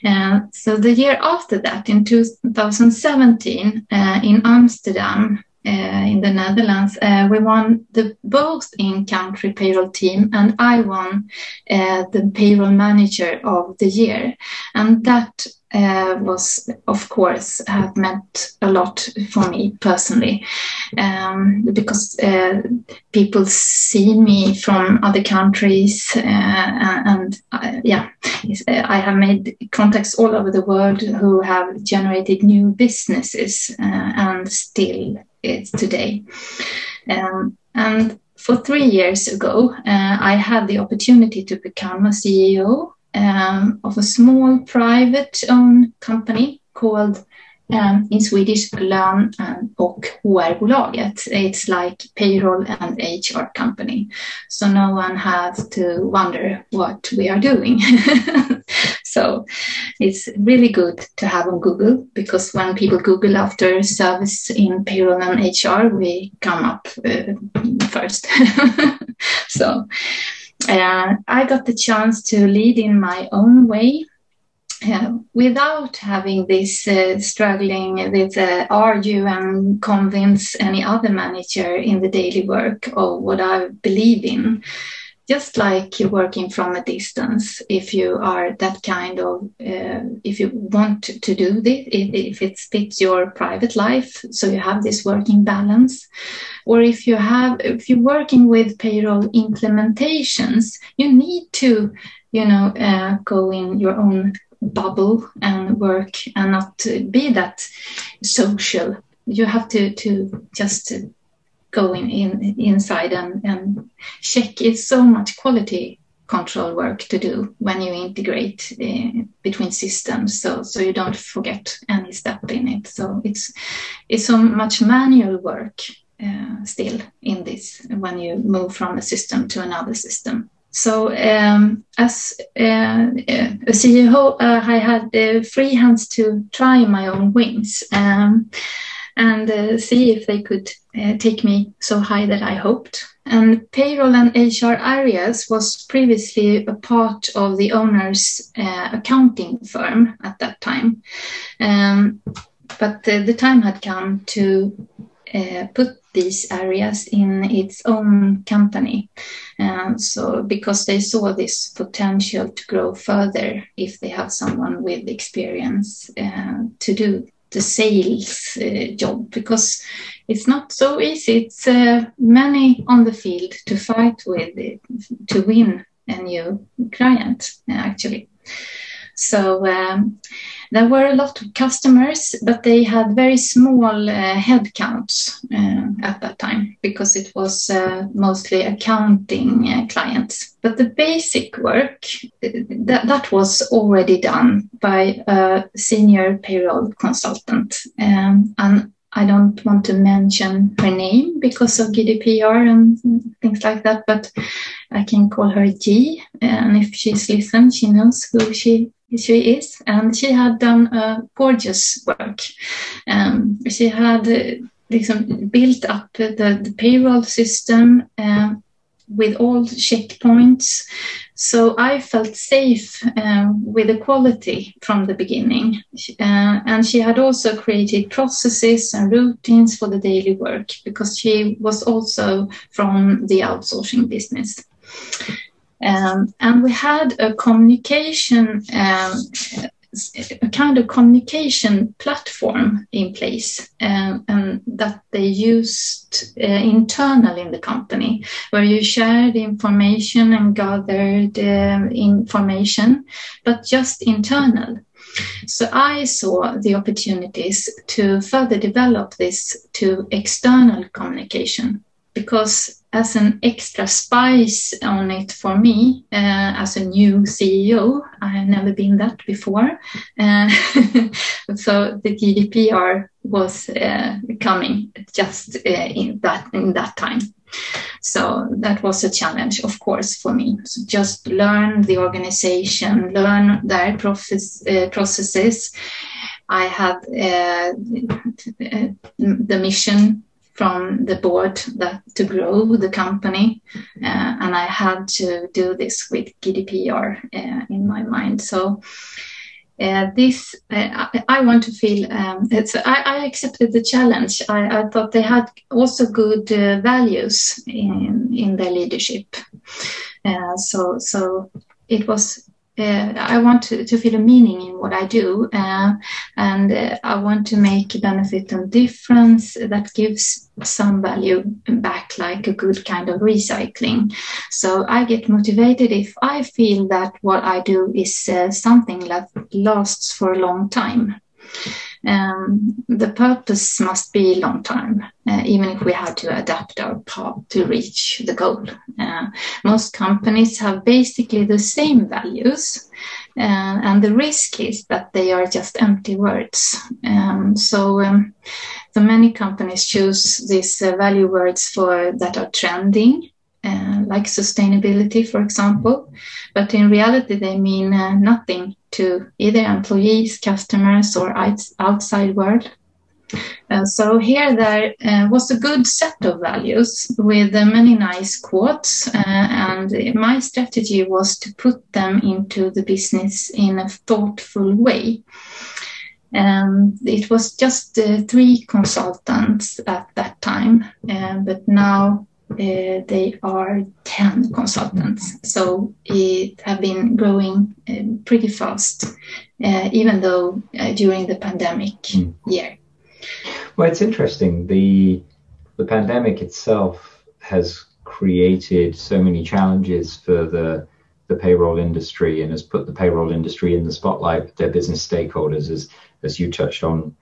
Uh, so the year after that, in 2017, uh, in Amsterdam, in the Netherlands. Uh, we won the both in country payroll team, and I won uh, the payroll manager of the year, and that. Uh, was of course have meant a lot for me personally um, because uh, people see me from other countries uh, and yeah I have made contacts all over the world who have generated new businesses and still is today. Um, and for three years ago, uh, I had the opportunity to become a CEO um, of a small private owned company called um, in Swedish Lön och HR-bolaget. It's like payroll and HR company. So no one has to wonder what we are doing. [laughs] so it's really good to have on Google because when people Google after service in payroll and HR, we come up uh, first. [laughs] so uh, I got the chance to lead in my own way uh, without having this uh, struggling with uh, argue and convince any other manager in the daily work of what I believe in. Just like working from a distance, if you are that kind of, uh, if you want to do this, if it fits your private life, so you have this working balance, or if you have, if you're working with payroll implementations, you need to, you know, uh, go in your own bubble and work and not be that social. You have to to just go in, in inside and, and check. It's so much quality control work to do when you integrate uh, between systems so so you don't forget any step in it so it's it's so much manual work uh, still in this when you move from a system to another system so um, as uh, a CEO, uh, I had uh, free hands to try my own wings um, and uh, see if they could uh, take me so high that I hoped. And payroll and HR areas was previously a part of the owner's uh, accounting firm at that time. Um, but the time had come to put these areas in its own company. Um, so because they saw this potential to grow further if they have someone with experience uh, to do the sales uh, job because it's not so easy. It's uh, many on the field to fight with to win a new client actually. So um, there were a lot of customers, but they had very small uh, headcounts uh, at that time because it was uh, mostly accounting uh, clients. But the basic work that, that was already done by a senior payroll consultant, um, and I don't want to mention her name because of GDPR and things like that, but I can call her G. And if she's listened, she knows who she she is, and she had done a gorgeous work. Um, she had uh, liksom built up the, the payroll system uh, with all checkpoints. So I felt safe uh, with the quality from the beginning. Uh, and she had also created processes and routines for the daily work because she was also from the outsourcing business. Um, and we had a communication, um, a kind of communication platform in place um, and that they used uh, internally in the company, where you shared information and gathered uh, information, but just internal. So I saw the opportunities to further develop this to external communication because as an extra spice on it for me uh, as a new CEO, I have never been that before. Uh, [laughs] so the GDPR was uh, coming just uh, in that in that time. So that was a challenge, of course, for me. So just learn the organization, learn their process, uh, processes. I had uh, the mission from the board that to grow the company, uh, and I had to do this with GDPR uh, in my mind. So. Uh, this uh, I, want to feel um, I, I, accepted the challenge I, I, thought they had also good uh, values in in their leadership uh, so so it was uh, I want to, to, feel a meaning in what I do, uh, and uh, I want to make a benefit and difference that gives some value back, like a good kind of recycling. So I get motivated if I feel that what I do is uh, something that lasts for a long time um, the purpose must be long term, uh, even if we have to adapt our path to reach the goal. Uh, most companies have basically the same values, uh, and the risk is that they are just empty words. Um, so, um, so many companies choose these uh, value words for that are trending uh, like sustainability, for example, but in reality, they mean uh, nothing to either employees, customers, or outside world. Uh, so here there uh, was a good set of values with uh, many nice quotes, uh, and my strategy was to put them into the business in a thoughtful way. Um, it was just three consultants at that time, but now uh, they are 10 consultants. So it have been growing uh, pretty fast, uh, even though uh, during the pandemic mm. year. Well, it's interesting. The, the pandemic itself has created so many challenges for the, the payroll industry and has put the payroll industry in the spotlight with their business stakeholders, as, as you touched on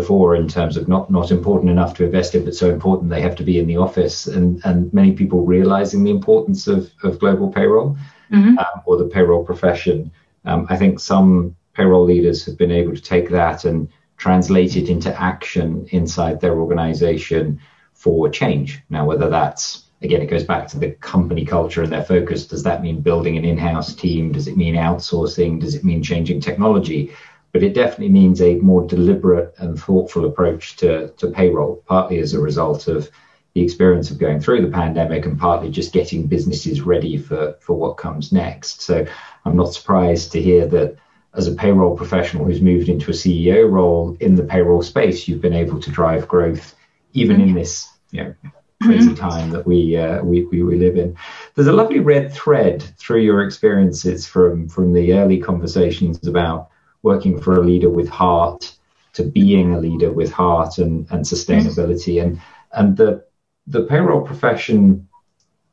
before in terms of not not important enough to invest in, but so important they have to be in the office, and and many people realizing the importance of of global payroll mm-hmm. um, or the payroll profession. Um, I think some payroll leaders have been able to take that and translate it into action inside their organization for change. Now, whether that's again, it goes back to the company culture and their focus. Does that mean building an in-house team? Does it mean outsourcing? Does it mean changing technology? But it definitely means a more deliberate and thoughtful approach to, to payroll, partly as a result of the experience of going through the pandemic and partly just getting businesses ready for, for what comes next. So I'm not surprised to hear that as a payroll professional who's moved into a CEO role in the payroll space, you've been able to drive growth even in this you know, crazy mm-hmm. time that we, uh, we, we, we live in. There's a lovely red thread through your experiences from, from the early conversations about working for a leader with heart to being a leader with heart and, and sustainability. And and the the payroll profession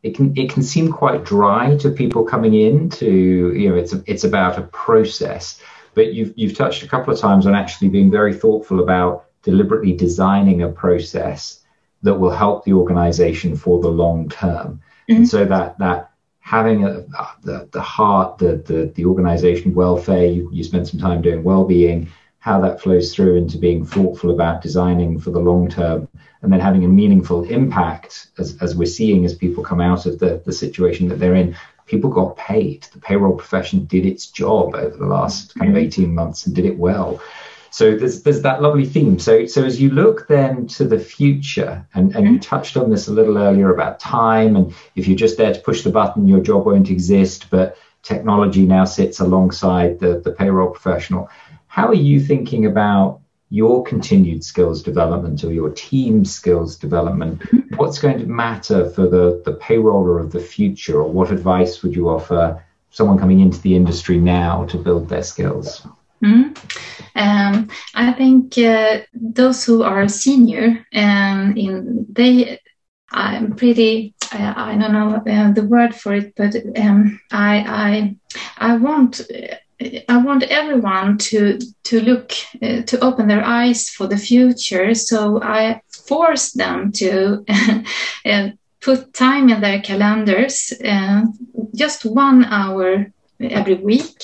it can it can seem quite dry to people coming in to you know it's a, it's about a process but you've you've touched a couple of times on actually being very thoughtful about deliberately designing a process that will help the organization for the long term mm-hmm. and so that that having a, the, the heart, the, the, the organization welfare, you, you spend some time doing well-being, how that flows through into being thoughtful about designing for the long term and then having a meaningful impact as, as we're seeing as people come out of the, the situation that they're in. People got paid. The payroll profession did its job over the last kind of mm-hmm. 18 months and did it well. So there's there's that lovely theme. So so as you look then to the future, and, and you mm-hmm. touched on this a little earlier about time, and if you're just there to push the button, your job won't exist, but technology now sits alongside the, the payroll professional. How are you thinking about your continued skills development or your team skills development, mm-hmm. what's going to matter for the, the payroller of the future, or what advice would you offer someone coming into the industry now to build their skills? Mm. Um, I think uh, those who are senior, um, in they, I'm pretty. Uh, I don't know uh, the word for it, but um, I, I, I want. I want everyone to to look uh, to open their eyes for the future. So I force them to [laughs] uh, put time in their calendars, uh, just one hour every week,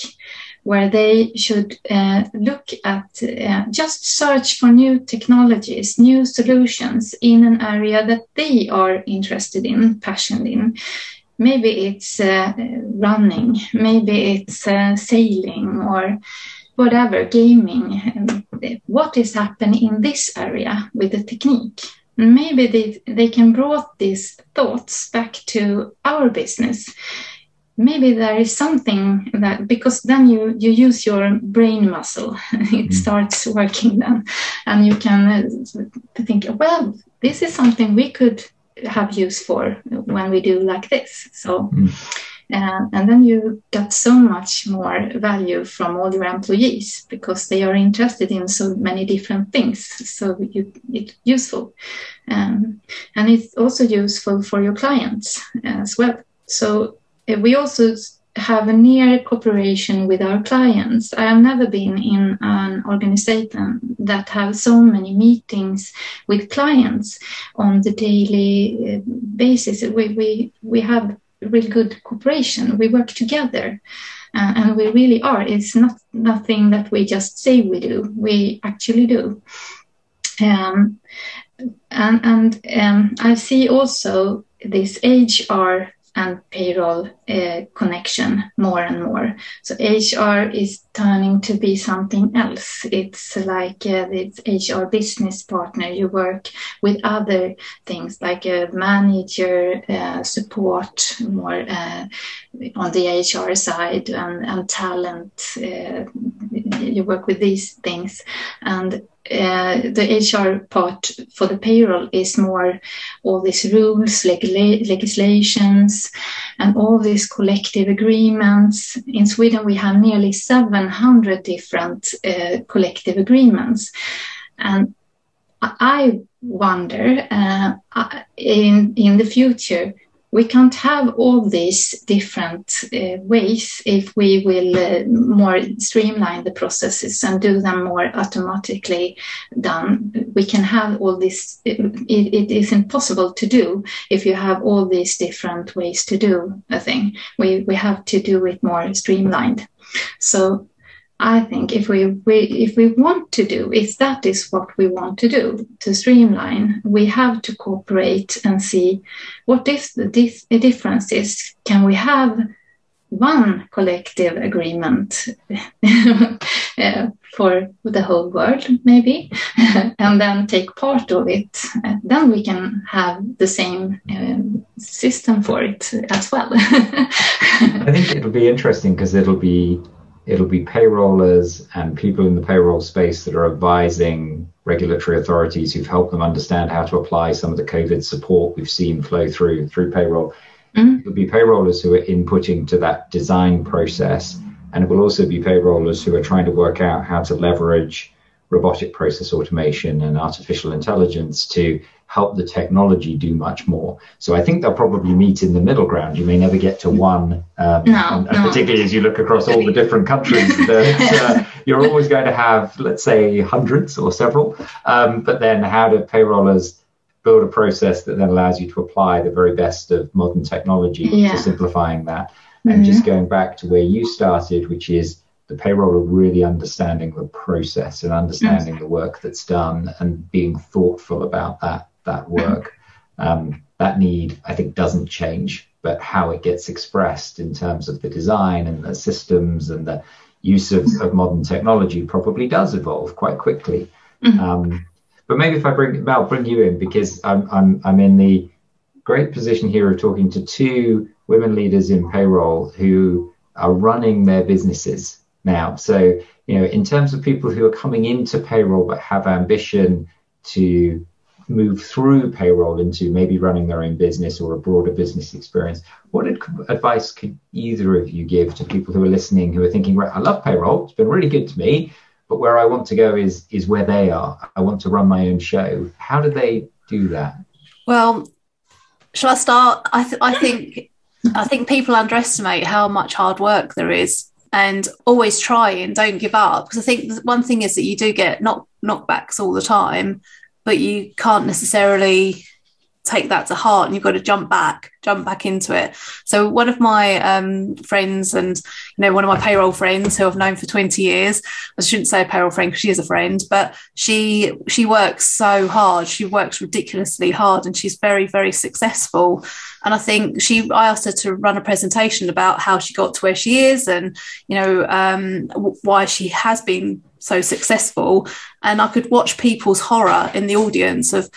where they should uh, look at uh, just search for new technologies, new solutions in an area that they are interested in, passionate in. Maybe it's uh, running, maybe it's uh, sailing or whatever, gaming. What is happening in this area with the technique? Maybe they, they can brought these thoughts back to our business maybe there is something that because then you you use your brain muscle. [laughs] It mm. starts working then. And you can uh, think well this is something we could have use for when we do like this. So mm. uh, and then you get so much more value from all your employees because they are interested in so many different things. So you, it's useful. Um, and it's also useful for your clients as well. So we also have a near cooperation with our clients. I have never been in an organization that have so many meetings with clients on the daily uh, basis. We, we, we have really good cooperation. We work together. Uh, and we really are. It's not nothing that we just say we do. We actually do. Um, and and um, I see also this HR and payroll uh, connection more and more. So HR is turning to be something else. It's like uh, it's HR business partner. You work with other things like a manager, uh, support more on the HR side and, and talent. You work with these things and uh, the HR part for the payroll is more all these rules, leg- legislations, and all these collective agreements. In Sweden, we have nearly 700 different uh, collective agreements. And I wonder uh, in, in the future, we can't have all these different uh, ways if we will uh, more streamline the processes and do them more automatically done. We can have all this, it, it is impossible to do if you have all these different ways to do a thing. We, we have to do it more streamlined. So I think if we, we, if we want to do, if that is what we want to do, to streamline, we have to cooperate and see what is the dif- differences. Can we have one collective agreement [laughs] uh, for the whole world, maybe, [laughs] and then take part of it. Then we can have the same um, system for it as well. [laughs] I think it'll be interesting because it'll be it'll be payrollers and people in the payroll space that are advising regulatory authorities who've helped them understand how to apply some of the COVID support we've seen flow through through payroll. Mm-hmm. It'll be payrollers who are inputting to that design process, and it will also be payrollers who are trying to work out how to leverage robotic process automation and artificial intelligence to help the technology do much more. So I think they'll probably meet in the middle ground. You may never get to one, um, no, and, no. particularly as you look across all the different countries, [laughs] that, uh, you're always going to have, let's say, hundreds or several. Um, but then how do payrollers build a process that then allows you to apply the very best of modern technology yeah. to simplifying that? And mm-hmm. just going back to where you started, which is the payroll are really understanding the process and understanding mm-hmm. the work that's done and being thoughtful about that that work. Um, that need, I think, doesn't change, but how it gets expressed in terms of the design and the systems and the use of, of modern technology probably does evolve quite quickly. Mm-hmm. Um, but maybe if I bring Mel, bring you in because I'm I'm I'm in the great position here of talking to two women leaders in payroll who are running their businesses now. So you know, in terms of people who are coming into payroll but have ambition to move through payroll into maybe running their own business or a broader business experience, what advice could either of you give to people who are listening who are thinking, right, I love payroll, it's been really good to me, but where I want to go is is where they are. I want to run my own show. How do they do that? Well, shall I start? I th- I think I think people underestimate how much hard work there is and always try and don't give up because I think one thing is that you do get knock knockbacks all the time but you can't necessarily take that to heart and you've got to jump back jump back into it. So one of my um, friends and you know one of my payroll friends who i've known for 20 years i shouldn't say a payroll friend because she is a friend but she she works so hard. She works ridiculously hard and she's very very successful. And i think she i asked her to run a presentation about how she got to where she is and you know um, why she has been so successful and i could watch people's horror in the audience of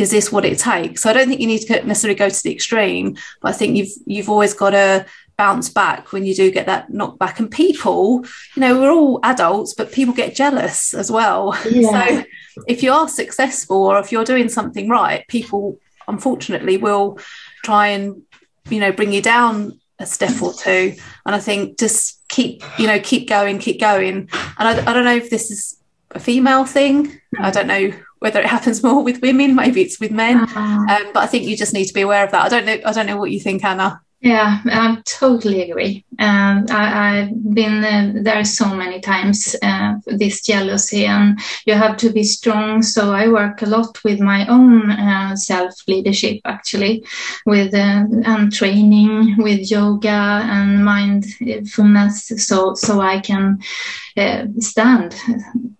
is this what it takes? So I don't think you need to necessarily go to the extreme, but I think you've you've always got to bounce back when you do get that knockback. And people, you know, we're all adults, but people get jealous as well. [laughs] Yeah. So if you are successful or if you're doing something right, people unfortunately will try and you know bring you down a step or two. And I think just keep you know keep going, keep going. And I, I don't know if this is a female thing. I don't know whether it happens [laughs] more with women, maybe it's with men. Uh-huh. Um, but I think you just need to be aware of that. I don't know. I don't know what you think, Anna. Yeah, I totally agree. Um, I, have been uh, there so many times, uh, this jealousy, and you have to be strong. So I work a lot with my own uh, self leadership, actually, with uh, and training with yoga and mindfulness, so so I can uh, stand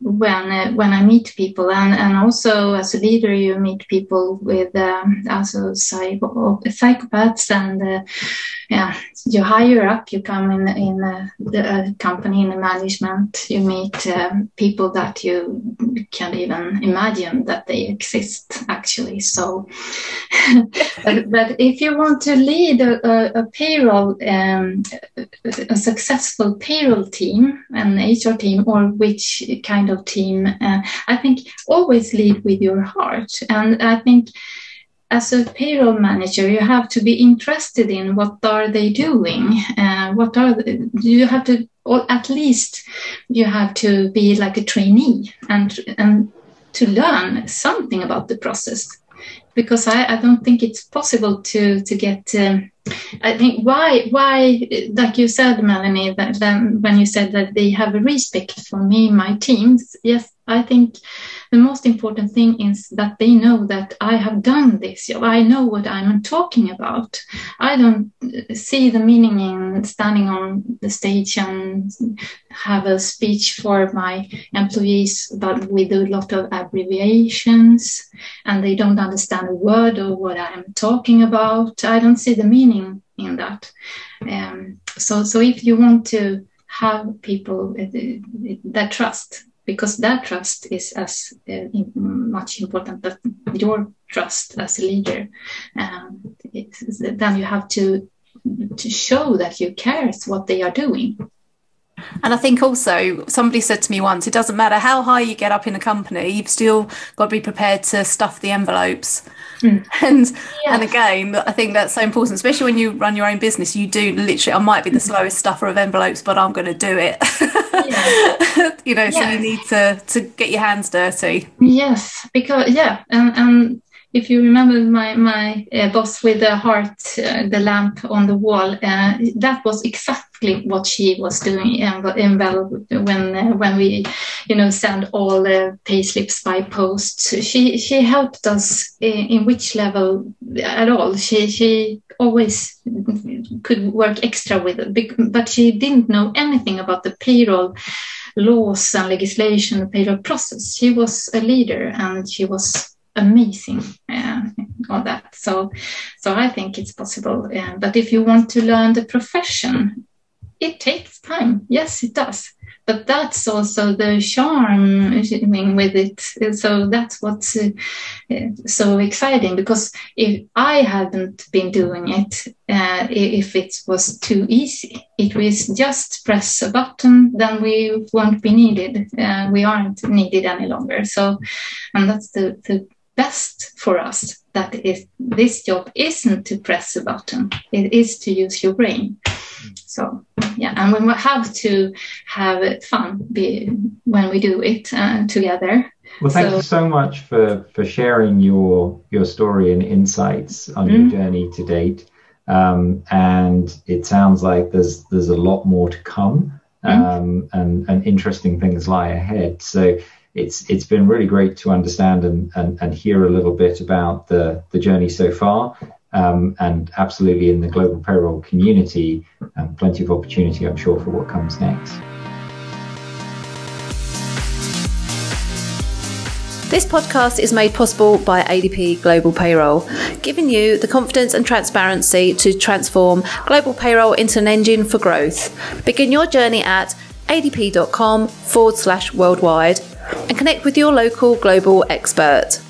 when uh, when I meet people, and and also as a leader, you meet people with um, also psychopaths and yeah, you higher up you come in in uh, the company in the management, you meet uh, people that you can't even imagine that they exist actually. So, [laughs] but, but, if you want to lead a, a, a payroll, um, a successful payroll team, and HR team, or which kind of team, uh, I think always lead with your heart, and I think as a payroll manager, you have to be interested in what are they doing. Uh, what are the, you have to, or at least you have to be like a trainee and and to learn something about the process. Because I, I don't think it's possible to to get. Um, I think why why like you said, Melanie, that when you said that they have a respect for me, my teams. Yes, I think the most important thing is that they know that I have done this job. I know what I'm talking about. I don't see the meaning in standing on the stage and have a speech for my employees, but with a lot of abbreviations, and they don't understand a word of what I'm talking about. I don't see the meaning in that. Um, so, so if you want to have people uh, that trust because that trust is as uh, much important as your trust as a leader. Um, then you have to to show that you care what they are doing. And I think also somebody said to me once, it doesn't matter how high you get up in a company, you've still got to be prepared to stuff the envelopes. Mm. And yeah. and again, I think that's so important, especially when you run your own business. You do literally, I might be the slowest stuffer of envelopes, but I'm going to do it. Yeah. [laughs] you know, yes. so you need to to get your hands dirty. Yes, because yeah, and and if you remember my my uh, boss with the heart, uh, the lamp on the wall, uh, that was exactly what she was doing in, in well when uh, when we, you know, send all the pay slips by post. She she helped us in, in which level at all. She she always could work extra with it, but she didn't know anything about the payroll laws and legislation, the payroll process. She was a leader and she was amazing uh, on that. So, so I think it's possible. Uh, but if you want to learn the profession, it takes time. Yes, it does. but that's also the charm with it. So that's what's uh, so exciting because if I hadn't been doing it, uh, if it was too easy, it was just press a button, then we won't be needed. Uh, we aren't needed any longer. So, and that's the, the best for us that is this job isn't to press a button it is to use your brain. So yeah and we have to have fun be, when we do it uh, together. Well thank so, you so much for for sharing your your story and insights on mm-hmm. your journey to date. Um, and it sounds like there's there's a lot more to come. Mm-hmm. um, and and interesting things lie ahead. So it's it's been really great to understand and, and, and hear a little bit about the, the journey so far. Um, and absolutely in the global payroll community, um, plenty of opportunity, I'm sure, for what comes next. This podcast is made possible by ADP Global Payroll, giving you the confidence and transparency to transform global payroll into an engine for growth. Begin your journey at adp.com forward slash worldwide and connect with your local global expert.